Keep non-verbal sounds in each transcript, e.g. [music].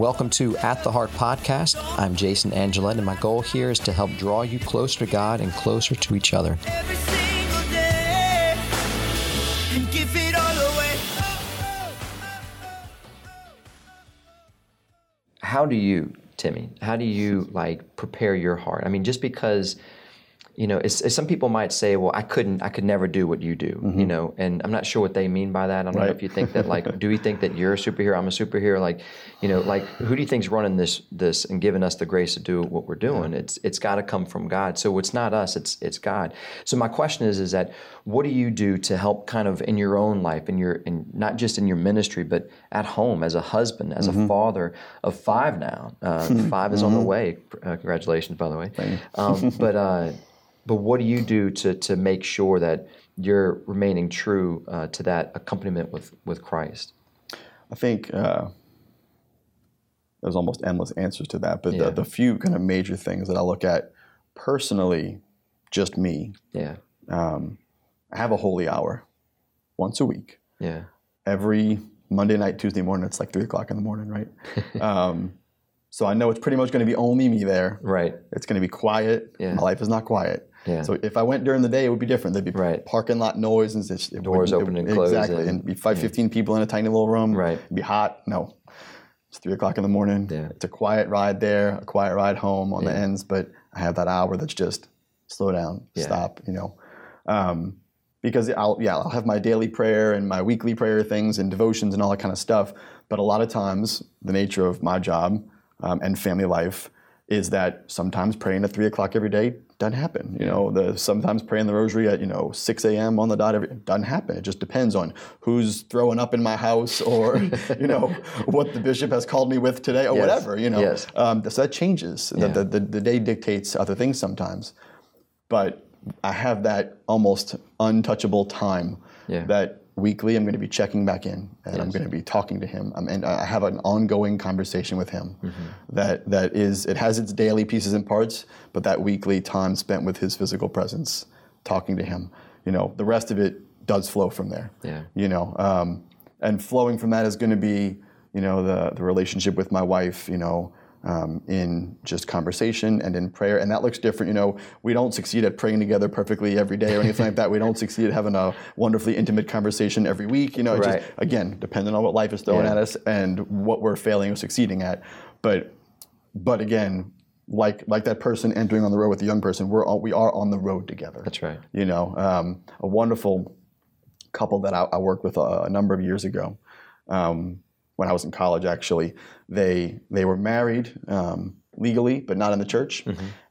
Welcome to At the Heart podcast. I'm Jason Angelette, and my goal here is to help draw you closer to God and closer to each other. every single day and give it all away. How do you, Timmy, how do you like prepare your heart? I mean, just because you know, it's, it's some people might say, "Well, I couldn't, I could never do what you do," you know, and I'm not sure what they mean by that. I don't know if you think that, like, do we think that you're a superhero? I'm a superhero. Like, you know, like who do you think's running this this and giving us the grace to do what we're doing? It's it's got to come from God. So it's not us. It's it's God. So my question is, is that what do you do to help kind of in your own life, in your, in not just in your ministry, but at home as a husband, as a father of five now. Uh, [laughs] five is on the way. Uh, congratulations, by the way. Um, but uh, but what do you do to to make sure that you're remaining true uh, to that accompaniment with with Christ? I think uh, there's almost endless answers to that, but Yeah. the, the few kind of major things that I look at personally, just me, Yeah, um, I have a holy hour once a week. yeah, Every Monday night, Tuesday morning, it's like three o'clock in the morning, right? [laughs] um, so I know it's pretty much going to be only me there. right. It's going to be quiet. Yeah. My life is not quiet. Yeah. So if I went during the day, it would be different. There'd be Right. parking lot noise and Doors open and close Exactly. and- And, be five, 15 people in a tiny little room. Right. It'd be hot. No. It's three o'clock in the morning. Yeah. It's a quiet ride there, a quiet ride home on the ends, but I have that hour that's just slow down, Yeah. stop, you know. Um, because I'll yeah, I'll have my daily prayer and my weekly prayer things and devotions and all that kind of stuff. But a lot of times, the nature of my job um, and family life is that sometimes praying at three o'clock every day doesn't happen. You know, the sometimes praying the rosary at you know six a.m. on the dot every doesn't happen. It just depends on who's throwing up in my house or [laughs] you know what the bishop has called me with today or Yes. whatever. You know, Yes. um, so that changes. Yeah. The, the, the day dictates other things sometimes but I have that almost untouchable time Yeah. that weekly I'm going to be checking back in and I'm going to be talking to him. I mean, I have an ongoing conversation with him Mm-hmm. that that is it has its daily pieces and parts, but that weekly time spent with his physical presence, talking to him, you know, the rest of it does flow from there. Yeah. You know, um, and flowing from that is going to be, you know, the the relationship with my wife, you know, um, in just conversation and in prayer. And that looks different. You know, we don't succeed at praying together perfectly every day or anything like that. We don't succeed at having a wonderfully intimate conversation every week. You know, Right. just, again, depending on what life is throwing Yeah. at us and what we're failing or succeeding at. But, but again, like like that person entering on the road with the young person, we're all, we are on the road together. That's right. You know, um, a wonderful couple that I, I worked with a, a number of years ago. Um, when I was in college, actually, they they were married um, legally, but not in the church,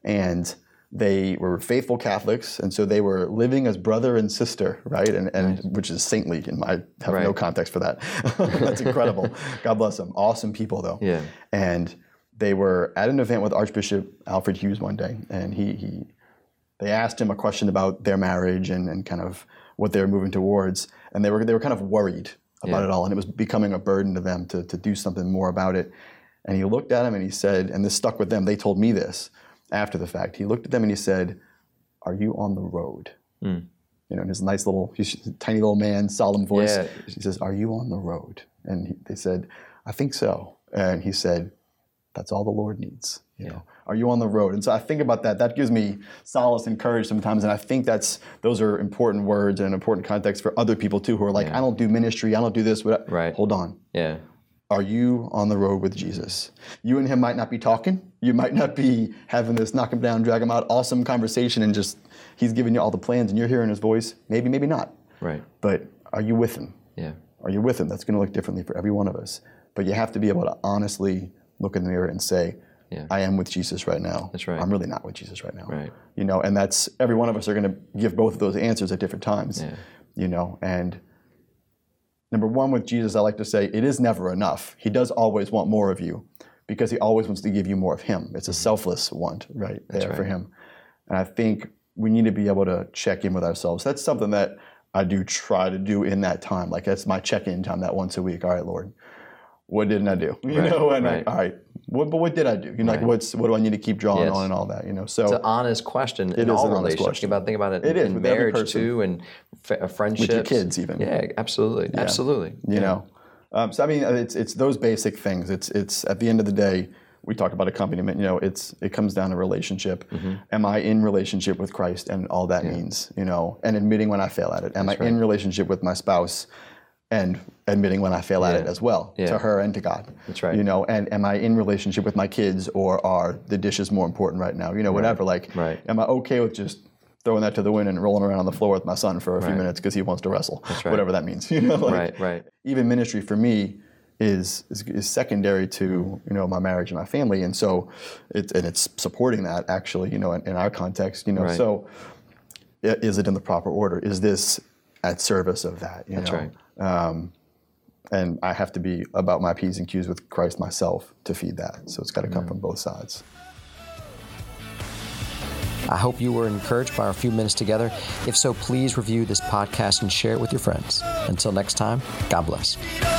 and they were faithful Catholics, and so they were living as brother and sister, right? And, and which is saintly, and I have no context for that. [laughs] That's incredible. [laughs] God bless them. Awesome people, though. Yeah. And they were at an event with Archbishop Alfred Hughes one day, and he he they asked him a question about their marriage and, and kind of what they were moving towards, and they were they were kind of worried about Yeah. it all, and it was becoming a burden to them to, to do something more about it. And he looked at him and he said, and this stuck with them. They told me this after the fact. He looked at them and he said, "Are you on the road?" Hmm. You know, in his nice little, he's a tiny little man, solemn voice. Yeah. He says, "Are you on the road?" And he, they said, "I think so." And he said, "That's all the Lord needs." You know, are you on the road? And so I think about that. That gives me solace and courage sometimes. And I think that's those are important words and an important context for other people too, who are like, Yeah. "I don't do ministry. I don't do this." But Right. hold on. Yeah. Are you on the road with Jesus? You and him might not be talking. You might not be having this knock him down, drag him out, awesome conversation, and just he's giving you all the plans and you're hearing his voice. Maybe, maybe not. Right. But are you with him? Yeah. Are you with him? That's going to look differently for every one of us. But you have to be able to honestly look in the mirror and say, Yeah. I am with Jesus right now. That's right. I'm really not with Jesus right now. Right. You know, and that's every one of us are going to give both of those answers at different times. Yeah. You know, and number one with Jesus, I like to say it is never enough. He does always want more of you because he always wants to give you more of him. It's a mm-hmm. selfless want right there for him. And I think we need to be able to check in with ourselves. That's something that I do try to do in that time. Like that's my check-in time, that once a week. All right, Lord, what didn't I do? [laughs] You Right, know, and right. like, all right, what, but what did I do? You know, like what's what do I need to keep drawing Yes. on and all that? You know, so It's an honest question in is all an honest question. About think about it, It is, in with every marriage too, and f- uh, friendships. kids even. Yeah, absolutely, absolutely. you know, Um, so I mean, it's it's those basic things. It's it's at the end of the day, we talk about accompaniment. You know, it's it comes down to relationship. Mm-hmm. Am I in relationship with Christ and all that means? You know, and admitting when I fail at it. Am I in relationship with my spouse? And admitting when I fail at it as well Yeah. to her and to God. That's right. You know, and am I in relationship with my kids, or are the dishes more important right now? You know, whatever. Like, Right. am I okay with just throwing that to the wind and rolling around on the floor with my son for a few minutes because he wants to wrestle? right. Whatever that means. [laughs] You know, like, Right, right. even ministry for me is, is is secondary to you know my marriage and my family, and so it's and it's supporting that actually you know in, in our context you know Right. so is it in the proper order? Is this at service of that? You That's know? right. Um, and I have to be about my p's and q's with Christ myself to feed that. So it's got to come from both sides. I hope you were encouraged by our few minutes together. If so, please review this podcast and share it with your friends. Until next time, God bless. it all